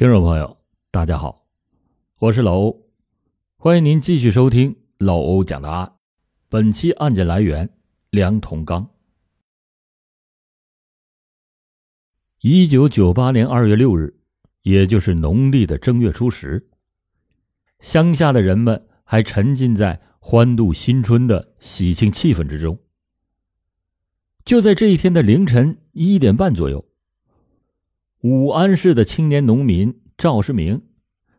听众朋友，大家好，我是老欧，欢迎您继续收听老欧讲的案。本期案件来源：梁同刚。一九九八年二月六日，也就是农历的正月初十，乡下的人们还沉浸在欢度新春的喜庆气氛之中。就在这一天的凌晨一点半左右。武安市的青年农民赵世明，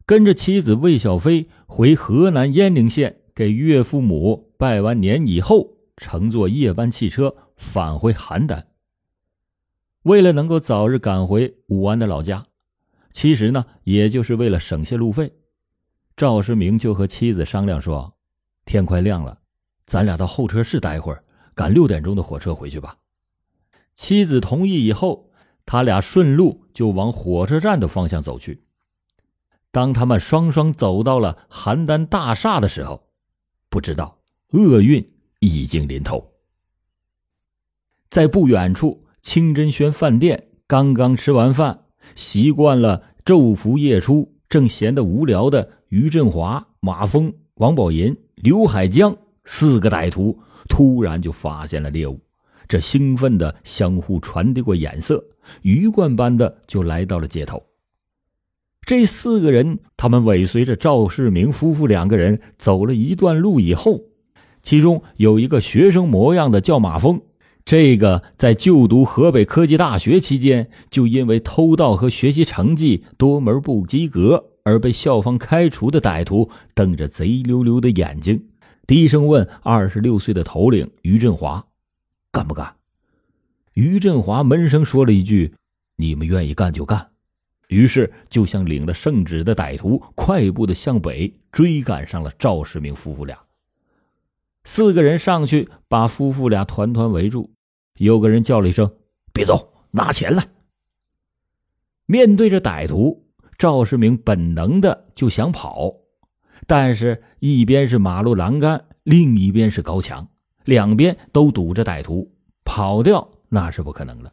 跟着妻子魏小飞回河南鄢陵县给岳父母拜完年以后，乘坐夜班汽车返回邯郸。为了能够早日赶回武安的老家，其实呢，也就是为了省些路费，赵世明就和妻子商量说：“天快亮了，咱俩到候车室待会儿，赶六点钟的火车回去吧。”妻子同意以后。他俩顺路就往火车站的方向走去。当他们双双走到了邯郸大厦的时候，不知道厄运已经临头。在不远处清真轩饭店，刚刚吃完饭，习惯了昼伏夜出，正闲得无聊的于振华、马峰、王宝银、刘海江四个歹徒突然就发现了猎物，这兴奋的相互传递过眼色。鱼贯般的就来到了街头。这四个人，他们尾随着赵世明夫妇两个人走了一段路以后，其中有一个学生模样的叫马峰，这个在就读河北科技大学期间就因为偷盗和学习成绩多门不及格而被校方开除的歹徒，瞪着贼溜溜的眼睛，低声问二十六岁的头领于振华：“干不干？”于振华闷声说了一句：“你们愿意干就干。”于是就像领了圣旨的歹徒，快步的向北追赶上了赵世明夫妇俩。四个人上去把夫妇俩团团围住，有个人叫了一声：“别走，拿钱来。”面对着歹徒，赵世明本能的就想跑，但是一边是马路栏杆，另一边是高墙，两边都堵着歹徒，跑掉。那是不可能了。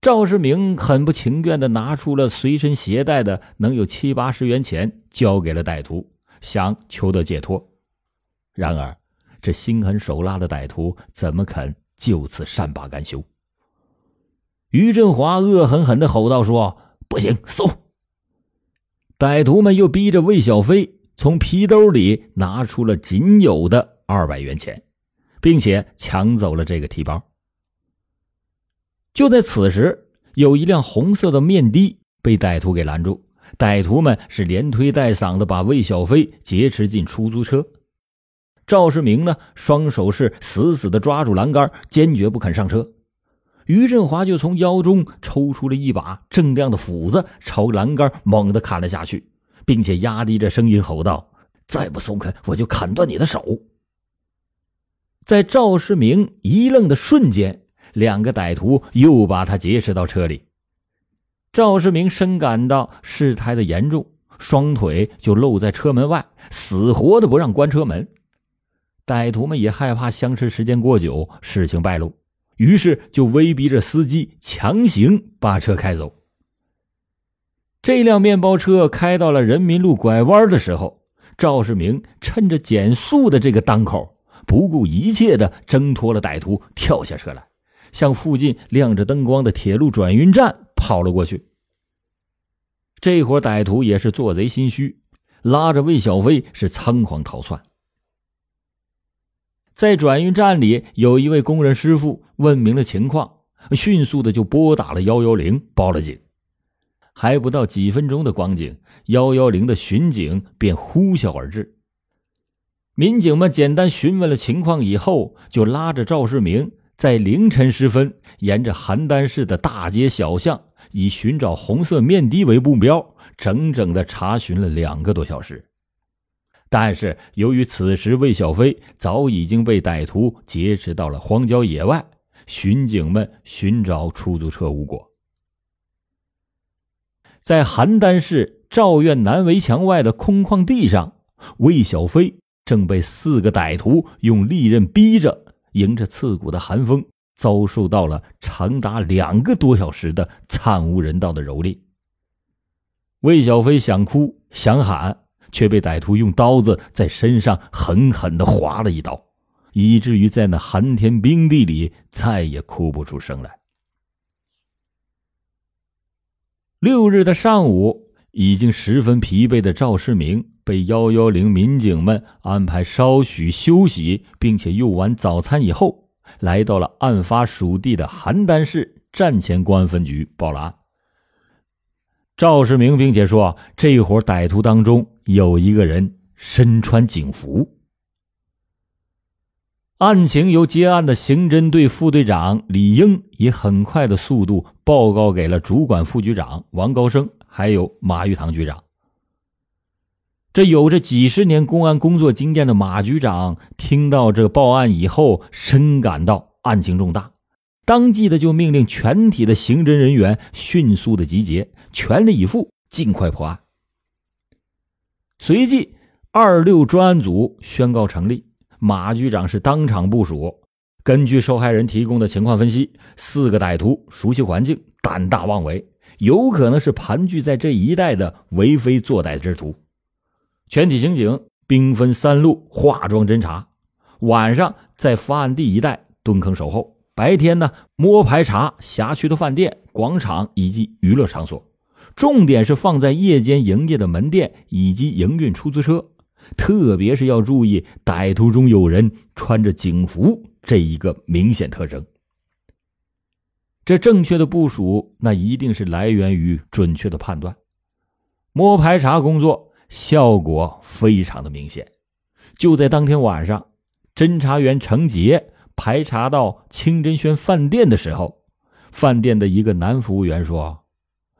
赵世明很不情愿的拿出了随身携带的能有七八十元钱，交给了歹徒，想求得解脱。然而，这心狠手辣的歹徒怎么肯就此善罢甘休？于振华恶狠狠的吼道：“说不行，搜！”歹徒们又逼着魏小飞从皮兜里拿出了仅有的二百元钱，并且抢走了这个提包。就在此时，有一辆红色的面的被歹徒给拦住。歹徒们是连推带搡的把魏小飞劫持进出租车。赵世明呢，双手是死死的抓住栏杆，坚决不肯上车。于振华就从腰中抽出了一把锃亮的斧子，朝栏杆猛地砍了下去，并且压低着声音吼道：“再不松开，我就砍断你的手！”在赵世明一愣的瞬间。两个歹徒又把他劫持到车里，赵世明深感到事态的严重，双腿就露在车门外，死活的不让关车门。歹徒们也害怕相持时间过久，事情败露，于是就威逼着司机强行把车开走。这辆面包车开到了人民路拐弯的时候，赵世明趁着减速的这个当口，不顾一切的挣脱了歹徒，跳下车来。向附近亮着灯光的铁路转运站跑了过去。这伙歹徒也是做贼心虚，拉着魏小飞是仓皇逃窜。在转运站里，有一位工人师傅问明了情况，迅速的就拨打了幺幺零，报了警。还不到几分钟的光景，幺幺零的巡警便呼啸而至。民警们简单询问了情况以后，就拉着赵世明。在凌晨时分，沿着邯郸市的大街小巷，以寻找红色面的为目标，整整的查询了两个多小时。但是，由于此时魏小飞早已经被歹徒劫持到了荒郊野外，巡警们寻找出租车无果。在邯郸市赵院南围墙外的空旷地上，魏小飞正被四个歹徒用利刃逼着。迎着刺骨的寒风，遭受到了长达两个多小时的惨无人道的蹂躏。魏小飞想哭想喊，却被歹徒用刀子在身上狠狠的划了一刀，以至于在那寒天冰地里再也哭不出声来。六日的上午，已经十分疲惫的赵世明被幺幺零民警们安排稍许休息，并且用完早餐以后，来到了案发属地的邯郸市站前公安分局报了案。赵世明并且说，这伙歹徒当中有一个人身穿警服。案情由接案的刑侦队副队长李英以很快的速度报告给了主管副局长王高升，还有马玉堂局长。这有着几十年公安工作经验的马局长听到这报案以后，深感到案情重大，当即的就命令全体的刑侦人员迅速的集结，全力以赴，尽快破案。随即，二六专案组宣告成立。马局长是当场部署，根据受害人提供的情况分析，四个歹徒熟悉环境，胆大妄为，有可能是盘踞在这一带的为非作歹之徒。全体刑警兵分三路化妆侦查，晚上在发案地一带蹲坑守候，白天呢摸排查辖区的饭店、广场以及娱乐场所，重点是放在夜间营业的门店以及营运出租车。特别是要注意歹徒中有人穿着警服这一个明显特征。这正确的部署，那一定是来源于准确的判断。摸排查工作效果非常的明显。就在当天晚上，侦查员程杰排查到清真轩饭店的时候，饭店的一个男服务员说，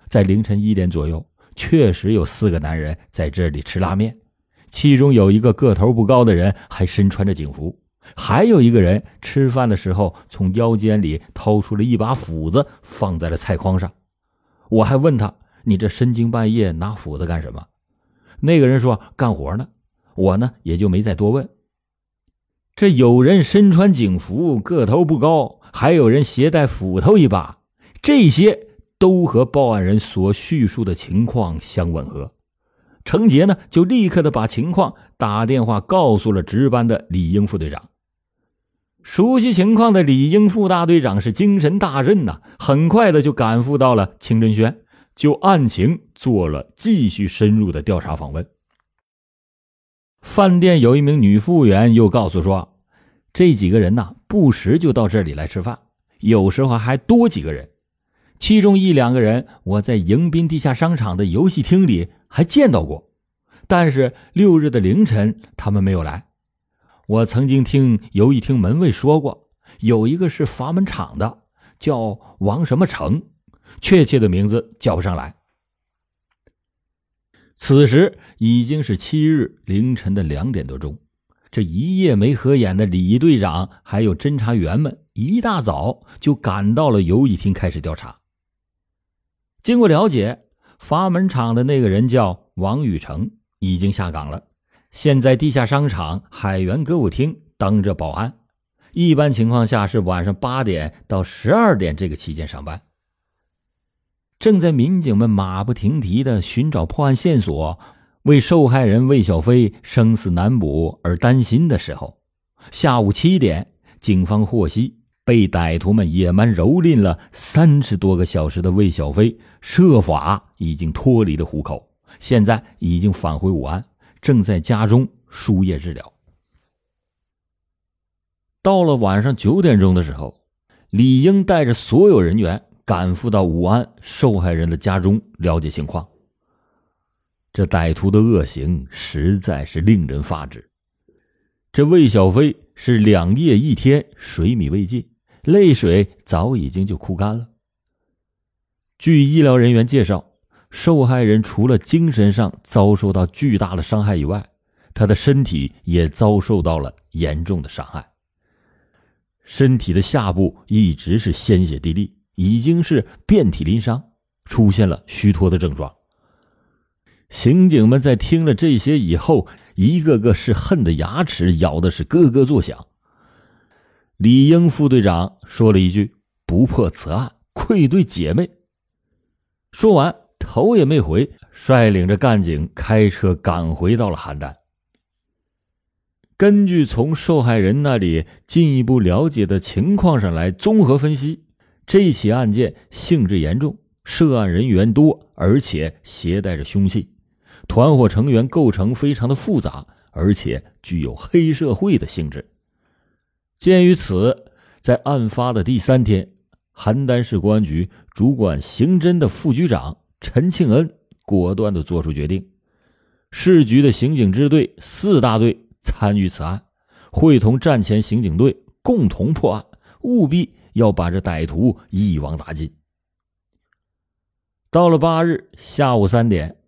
在凌晨一点左右，确实有四个男人在这里吃拉面。其中有一个个头不高的人，还身穿着警服；还有一个人吃饭的时候，从腰间里掏出了一把斧子，放在了菜筐上。我还问他：“你这深更半夜拿斧子干什么？”那个人说：“干活呢。”我呢，也就没再多问。这有人身穿警服，个头不高，还有人携带斧头一把，这些都和报案人所叙述的情况相吻合。程杰呢，就立刻的把情况打电话告诉了值班的李英副队长。熟悉情况的李英副大队长是精神大振呐，很快的就赶赴到了清真轩，就案情做了继续深入的调查访问。饭店有一名女服务员又告诉说，这几个人呐，不时就到这里来吃饭，有时候还多几个人。其中一两个人，我在迎宾地下商场的游戏厅里还见到过，但是六日的凌晨他们没有来。我曾经听游艺厅门卫说过，有一个是阀门厂的，叫王什么成，确切的名字叫不上来。此时已经是七日凌晨的两点多钟，这一夜没合眼的李队长还有侦查员们一大早就赶到了游艺厅开始调查。经过了解，阀门厂的那个人叫王宇成，已经下岗了，现在地下商场海源歌舞厅当着保安，一般情况下是晚上八点到十二点这个期间上班。正在民警们马不停蹄的寻找破案线索，为受害人魏小飞生死难卜而担心的时候，下午七点，警方获悉。被歹徒们野蛮蹂躏了三十多个小时的魏小飞，设法已经脱离了虎口，现在已经返回武安，正在家中输液治疗。到了晚上九点钟的时候，李英带着所有人员赶赴到武安受害人的家中了解情况。这歹徒的恶行实在是令人发指。这魏小飞是两夜一天水米未进。泪水早已经就哭干了。据医疗人员介绍，受害人除了精神上遭受到巨大的伤害以外，他的身体也遭受到了严重的伤害。身体的下部一直是鲜血滴沥，已经是遍体鳞伤，出现了虚脱的症状。刑警们在听了这些以后，一个个是恨得牙齿咬的是咯咯作响。李英副队长说了一句：“不破此案，愧对姐妹。”说完，头也没回，率领着干警开车赶回到了邯郸。根据从受害人那里进一步了解的情况上来综合分析，这起案件性质严重，涉案人员多，而且携带着凶器，团伙成员构成非常的复杂，而且具有黑社会的性质。鉴于此，在案发的第三天，邯郸市公安局主管刑侦的副局长陈庆恩果断的做出决定，市局的刑警支队四大队。参与此案，会同战前刑警队共同破案，务必要把这歹徒一网打尽。到了八日下午三点，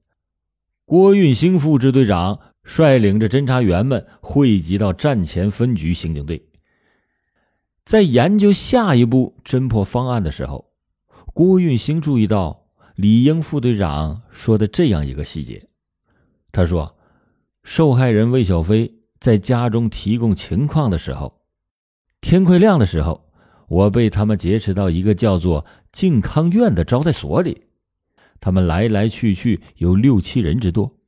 郭运兴副支队长率领着侦查员们汇集到战前分局刑警队，在研究下一步侦破方案的时候，郭运兴注意到李英副队长说的这样一个细节，他说：“受害人魏小飞。”在家中提供情况的时候，天快亮的时候，我被他们劫持到一个叫做靖康院的招待所里。他们来来去去有六七人之多。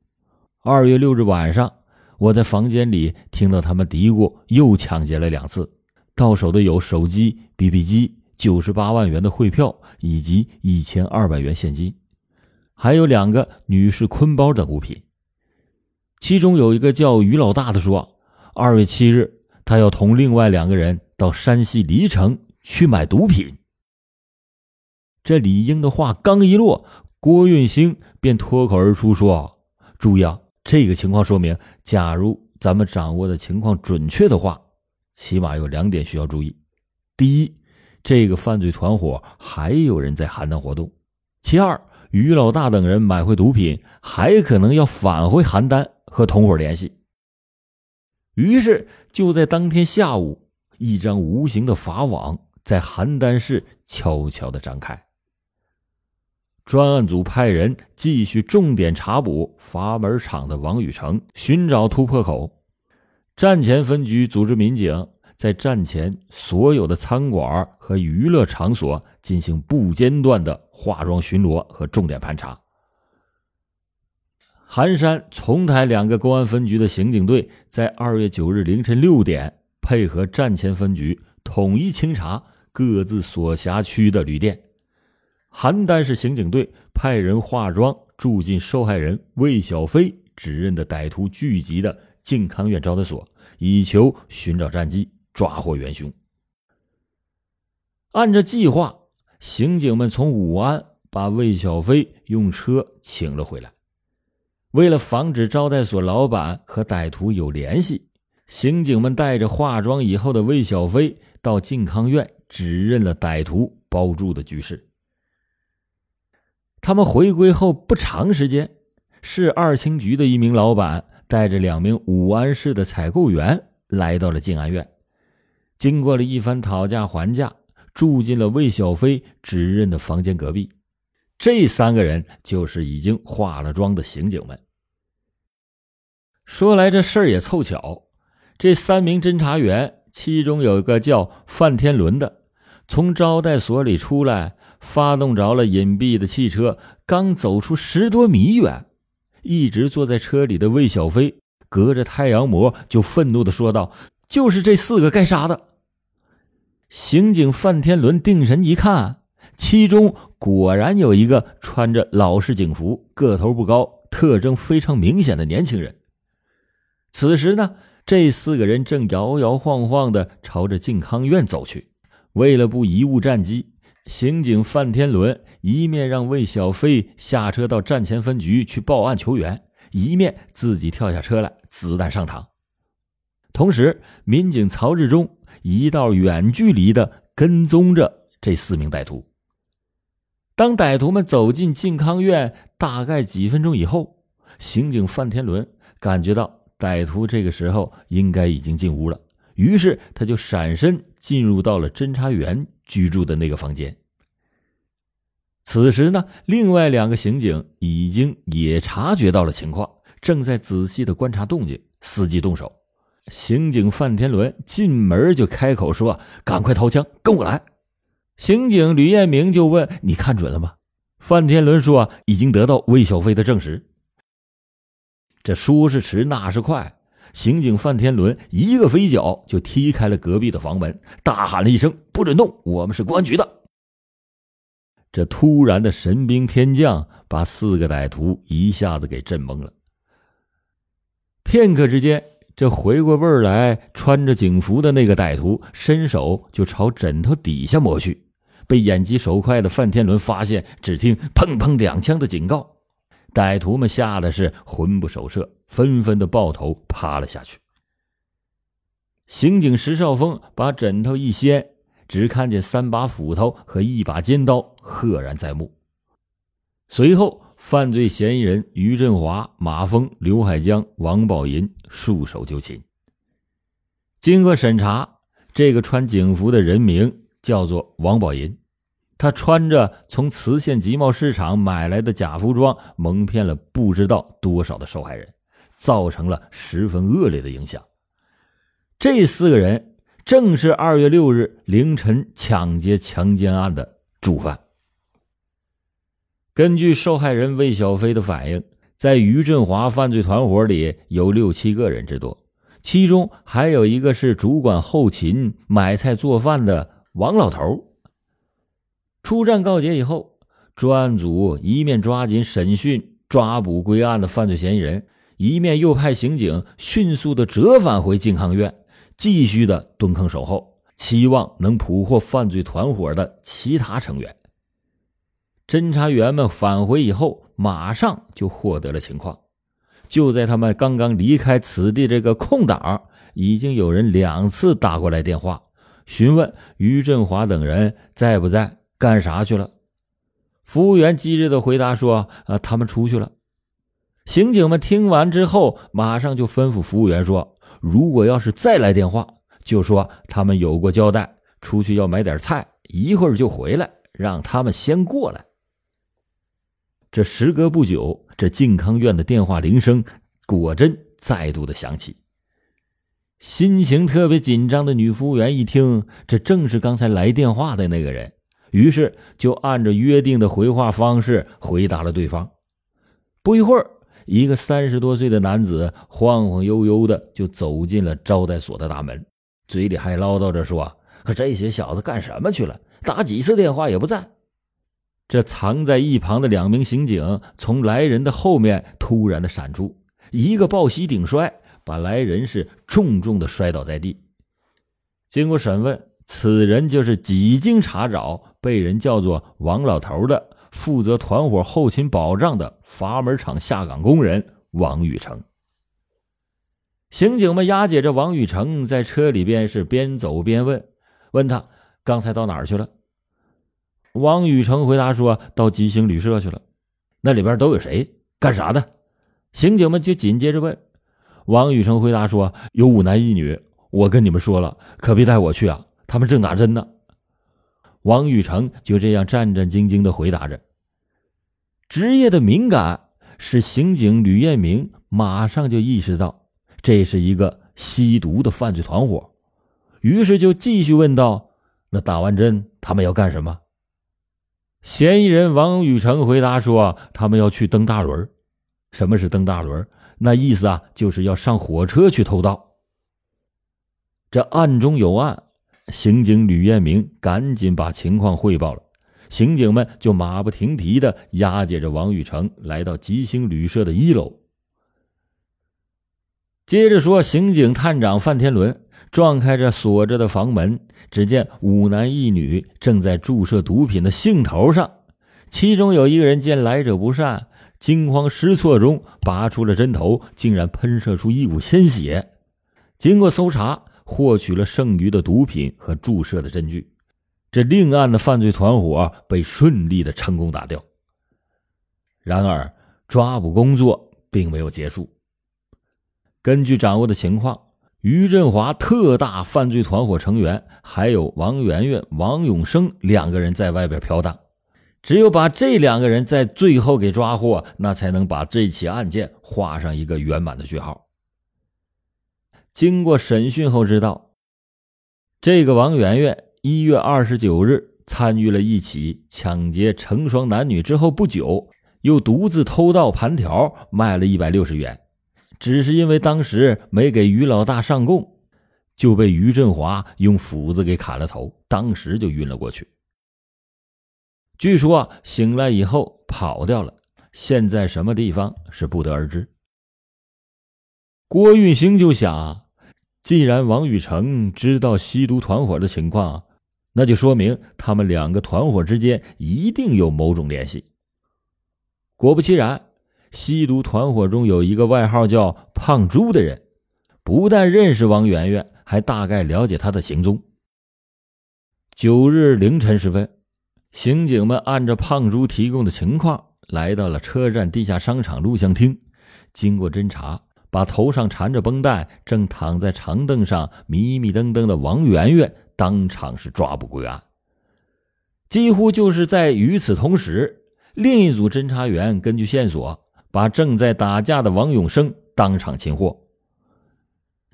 二月六日晚上，我在房间里听到他们嘀咕又抢劫了两次，到手的有手机、BB 机、九十八万元的汇票以及一千二百元现金，还有两个女士坤包等物品。其中有一个叫于老大的说，二月七日他要同另外两个人到山西黎城去买毒品。这李英的话刚一落，郭运兴便脱口而出说：“注意啊，这个情况说明，假如咱们掌握的情况准确的话，起码有两点需要注意：第一，这个犯罪团伙还有人在邯郸活动；其二，于老大等人买回毒品，还可能要返回邯郸。”和同伙联系。于是就在当天下午，一张无形的法网在邯郸市悄悄的张开。专案组派人继续重点查捕阀门厂的王宇成，寻找突破口。站前分局组织民警在战前所有的餐馆和娱乐场所进行不间断的化妆巡逻和重点盘查。韩山、丛台两个公安分局的刑警队在二月九日凌晨六点，配合战前分局统一清查各自所辖区的旅店。邯郸市刑警队派人化妆住进受害人魏小飞指认的歹徒聚集的靖康院招待所，以求寻找战机，抓获元凶。按照计划，刑警们从武安把魏小飞用车请了回来。为了防止招待所老板和歹徒有联系，刑警们带着化妆以后的魏小飞到靖康院指认了歹徒包住的居室。他们回归后不长时间，市二轻局的一名老板带着两名武安市的采购员来到了静安院，经过了一番讨价还价，住进了魏小飞指认的房间隔壁。这三个人就是已经化了妆的刑警们。说来这事儿也凑巧，这三名侦查员其中有一个叫范天伦的，从招待所里出来，发动着了隐蔽的汽车，刚走出十多米远，一直坐在车里的魏小飞隔着太阳膜就愤怒的说道：“就是这四个该杀的。”刑警范天伦定神一看，其中果然有一个穿着老式警服、个头不高、特征非常明显的年轻人。此时呢，这四个人正摇摇晃晃的朝着靖康院走去。为了不贻误战机，刑警范天伦一面让魏小飞下车到站前分局去报案求援，一面自己跳下车来，子弹上膛。同时，民警曹志忠一道远距离的跟踪着这四名歹徒。当歹徒们走进靖康院大概几分钟以后，刑警范天伦感觉到。歹徒这个时候应该已经进屋了，于是他就闪身进入到了侦查员居住的那个房间。此时呢，另外两个刑警已经也察觉到了情况，正在仔细的观察动静，伺机动手。刑警范天伦进门就开口说：“赶快掏枪，跟我来。”刑警吕彦明就问：“你看准了吗？”范天伦说已经得到魏小飞的证实。这说是迟，那是快。刑警范天伦一个飞脚就踢开了隔壁的房门，大喊了一声：“不准动！我们是公安局的。”这突然的神兵天降，把四个歹徒一下子给震懵了。片刻之间，这回过味儿来，穿着警服的那个歹徒伸手就朝枕头底下摸去，被眼疾手快的范天伦发现，只听“砰砰”两枪的警告。歹徒们吓得是魂不守舍，纷纷的抱头趴了下去。刑警石少峰把枕头一掀，只看见三把斧头和一把尖刀赫然在目。随后，犯罪嫌疑人于振华、马峰、刘海江、王宝银束手就擒。经过审查，这个穿警服的人名叫做王宝银。他穿着从磁县集贸市场买来的假服装，蒙骗了不知道多少的受害人，造成了十分恶劣的影响。这四个人正是二月六日凌晨抢劫强奸案的主犯。根据受害人魏小飞的反映，在于振华犯罪团伙里有六七个人之多，其中还有一个是主管后勤、买菜做饭的王老头。出战告捷以后，专案组一面抓紧审讯、抓捕归案的犯罪嫌疑人，一面又派刑警迅速的折返回靖康院，继续的蹲坑守候，期望能捕获犯罪团伙的其他成员。侦查员们返回以后，马上就获得了情况。就在他们刚刚离开此地这个空档，已经有人两次打过来电话，询问于振华等人在不在。干啥去了？服务员机智的回答说：“啊，他们出去了。”刑警们听完之后，马上就吩咐服务员说：“如果要是再来电话，就说他们有过交代，出去要买点菜，一会儿就回来，让他们先过来。”这时隔不久，这靖康院的电话铃声果真再度的响起。心情特别紧张的女服务员一听，这正是刚才来电话的那个人。于是就按照约定的回话方式回答了对方。不一会儿，一个三十多岁的男子晃晃悠悠的就走进了招待所的大门，嘴里还唠叨着说：“可这些小子干什么去了？打几次电话也不在。”这藏在一旁的两名刑警从来人的后面突然的闪出，一个抱膝顶摔，把来人是重重的摔倒在地。经过审问。此人就是几经查找，被人叫做王老头的，负责团伙后勤保障的阀门厂下岗工人王玉成。刑警们押解着王玉成，在车里边是边走边问，问他刚才到哪儿去了。王玉成回答说：“到吉星旅社去了。”那里边都有谁？干啥的？刑警们就紧接着问。王玉成回答说：“有五男一女，我跟你们说了，可别带我去啊。”他们正打针呢。王玉成就这样战战兢兢的回答着。职业的敏感使刑警吕彦明马上就意识到这是一个吸毒的犯罪团伙，于是就继续问道：“那打完针他们要干什么？”嫌疑人王宇成回答说：“他们要去蹬大轮。什么是蹬大轮？那意思啊，就是要上火车去偷盗。这案中有案。”刑警吕彦明赶紧把情况汇报了，刑警们就马不停蹄的押解着王宇成来到吉星旅社的一楼。接着说，刑警探长范天伦撞开这锁着的房门，只见五男一女正在注射毒品的兴头上，其中有一个人见来者不善，惊慌失措中拔出了针头，竟然喷射出一股鲜血。经过搜查。获取了剩余的毒品和注射的证据，这另案的犯罪团伙被顺利的成功打掉。然而，抓捕工作并没有结束。根据掌握的情况，于振华特大犯罪团伙成员还有王媛媛、王永生两个人在外边飘荡，只有把这两个人在最后给抓获，那才能把这起案件画上一个圆满的句号。经过审讯后知道，这个王媛媛一月二十九日参与了一起抢劫成双男女之后不久，又独自偷盗盘条卖了一百六十元，只是因为当时没给于老大上供，就被于振华用斧子给砍了头，当时就晕了过去。据说醒来以后跑掉了，现在什么地方是不得而知。郭运兴就想。既然王宇成知道吸毒团伙的情况，那就说明他们两个团伙之间一定有某种联系。果不其然，吸毒团伙中有一个外号叫“胖猪”的人，不但认识王媛媛，还大概了解她的行踪。九日凌晨时分，刑警们按照胖猪提供的情况，来到了车站地下商场录像厅，经过侦查。把头上缠着绷带、正躺在长凳上迷迷瞪瞪的王媛媛当场是抓捕归案。几乎就是在与此同时，另一组侦查员根据线索，把正在打架的王永生当场擒获。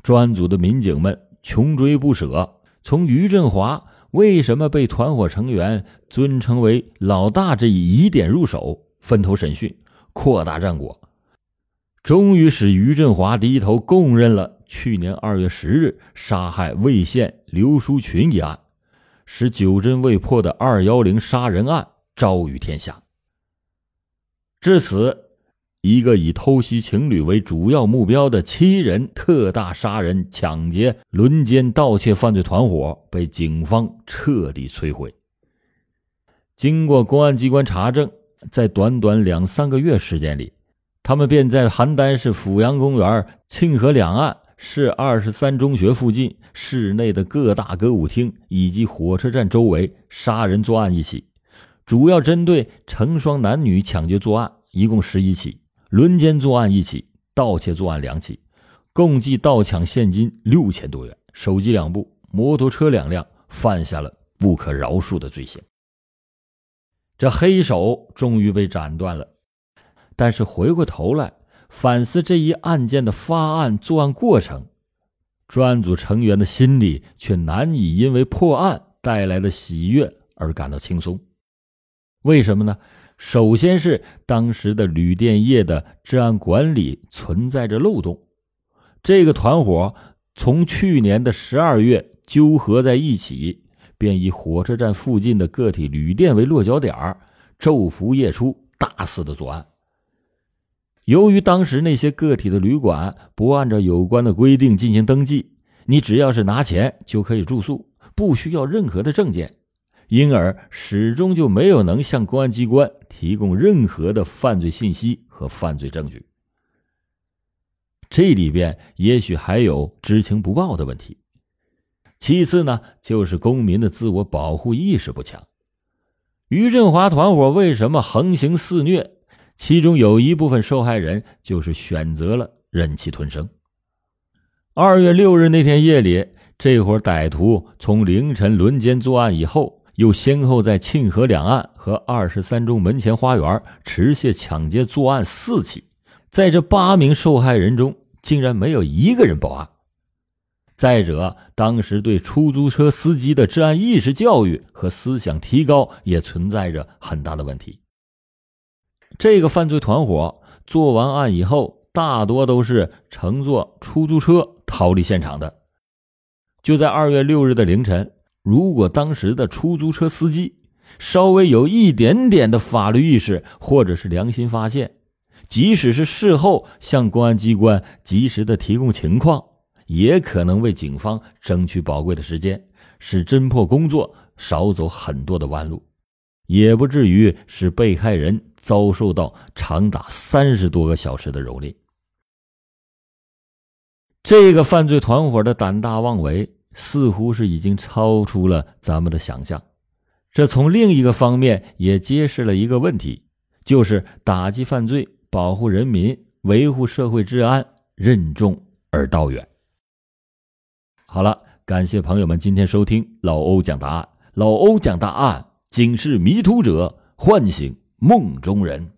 专案组的民警们穷追不舍，从于振华为什么被团伙成员尊称为老大这一疑点入手，分头审讯，扩大战果。终于使于振华低头供认了去年二月十日杀害魏县刘淑群一案，使九侦未破的二幺零杀人案昭于天下。至此，一个以偷袭情侣为主要目标的七人特大杀人、抢劫、轮奸、盗窃犯罪团伙被警方彻底摧毁。经过公安机关查证，在短短两三个月时间里。他们便在邯郸市阜阳公园、沁河两岸、市二十三中学附近、市内的各大歌舞厅以及火车站周围杀人作案一起，主要针对成双男女抢劫作案一共十一起，轮奸作案一起，盗窃作案两起，共计盗抢现金六千多元，手机两部，摩托车两辆，犯下了不可饶恕的罪行。这黑手终于被斩断了。但是回过头来反思这一案件的发案作案过程，专案组成员的心里却难以因为破案带来的喜悦而感到轻松。为什么呢？首先是当时的旅店业的治安管理存在着漏洞，这个团伙从去年的十二月纠合在一起，便以火车站附近的个体旅店为落脚点儿昼伏夜出，大肆的作案。由于当时那些个体的旅馆不按照有关的规定进行登记，你只要是拿钱就可以住宿，不需要任何的证件，因而始终就没有能向公安机关提供任何的犯罪信息和犯罪证据。这里边也许还有知情不报的问题。其次呢，就是公民的自我保护意识不强。于振华团伙为什么横行肆虐？其中有一部分受害人就是选择了忍气吞声。二月六日那天夜里，这伙歹徒从凌晨轮奸作案以后，又先后在沁河两岸和二十三中门前花园持械抢劫作案四起，在这八名受害人中，竟然没有一个人报案。再者，当时对出租车司机的治安意识教育和思想提高也存在着很大的问题。这个犯罪团伙做完案以后，大多都是乘坐出租车逃离现场的。就在二月六日的凌晨，如果当时的出租车司机稍微有一点点的法律意识或者是良心发现，即使是事后向公安机关及时的提供情况，也可能为警方争取宝贵的时间，使侦破工作少走很多的弯路，也不至于使被害人。遭受到长达三十多个小时的蹂躏，这个犯罪团伙的胆大妄为似乎是已经超出了咱们的想象。这从另一个方面也揭示了一个问题，就是打击犯罪、保护人民、维护社会治安任重而道远。好了，感谢朋友们今天收听老欧讲答案。老欧讲答案，警示迷途者，唤醒。梦中人。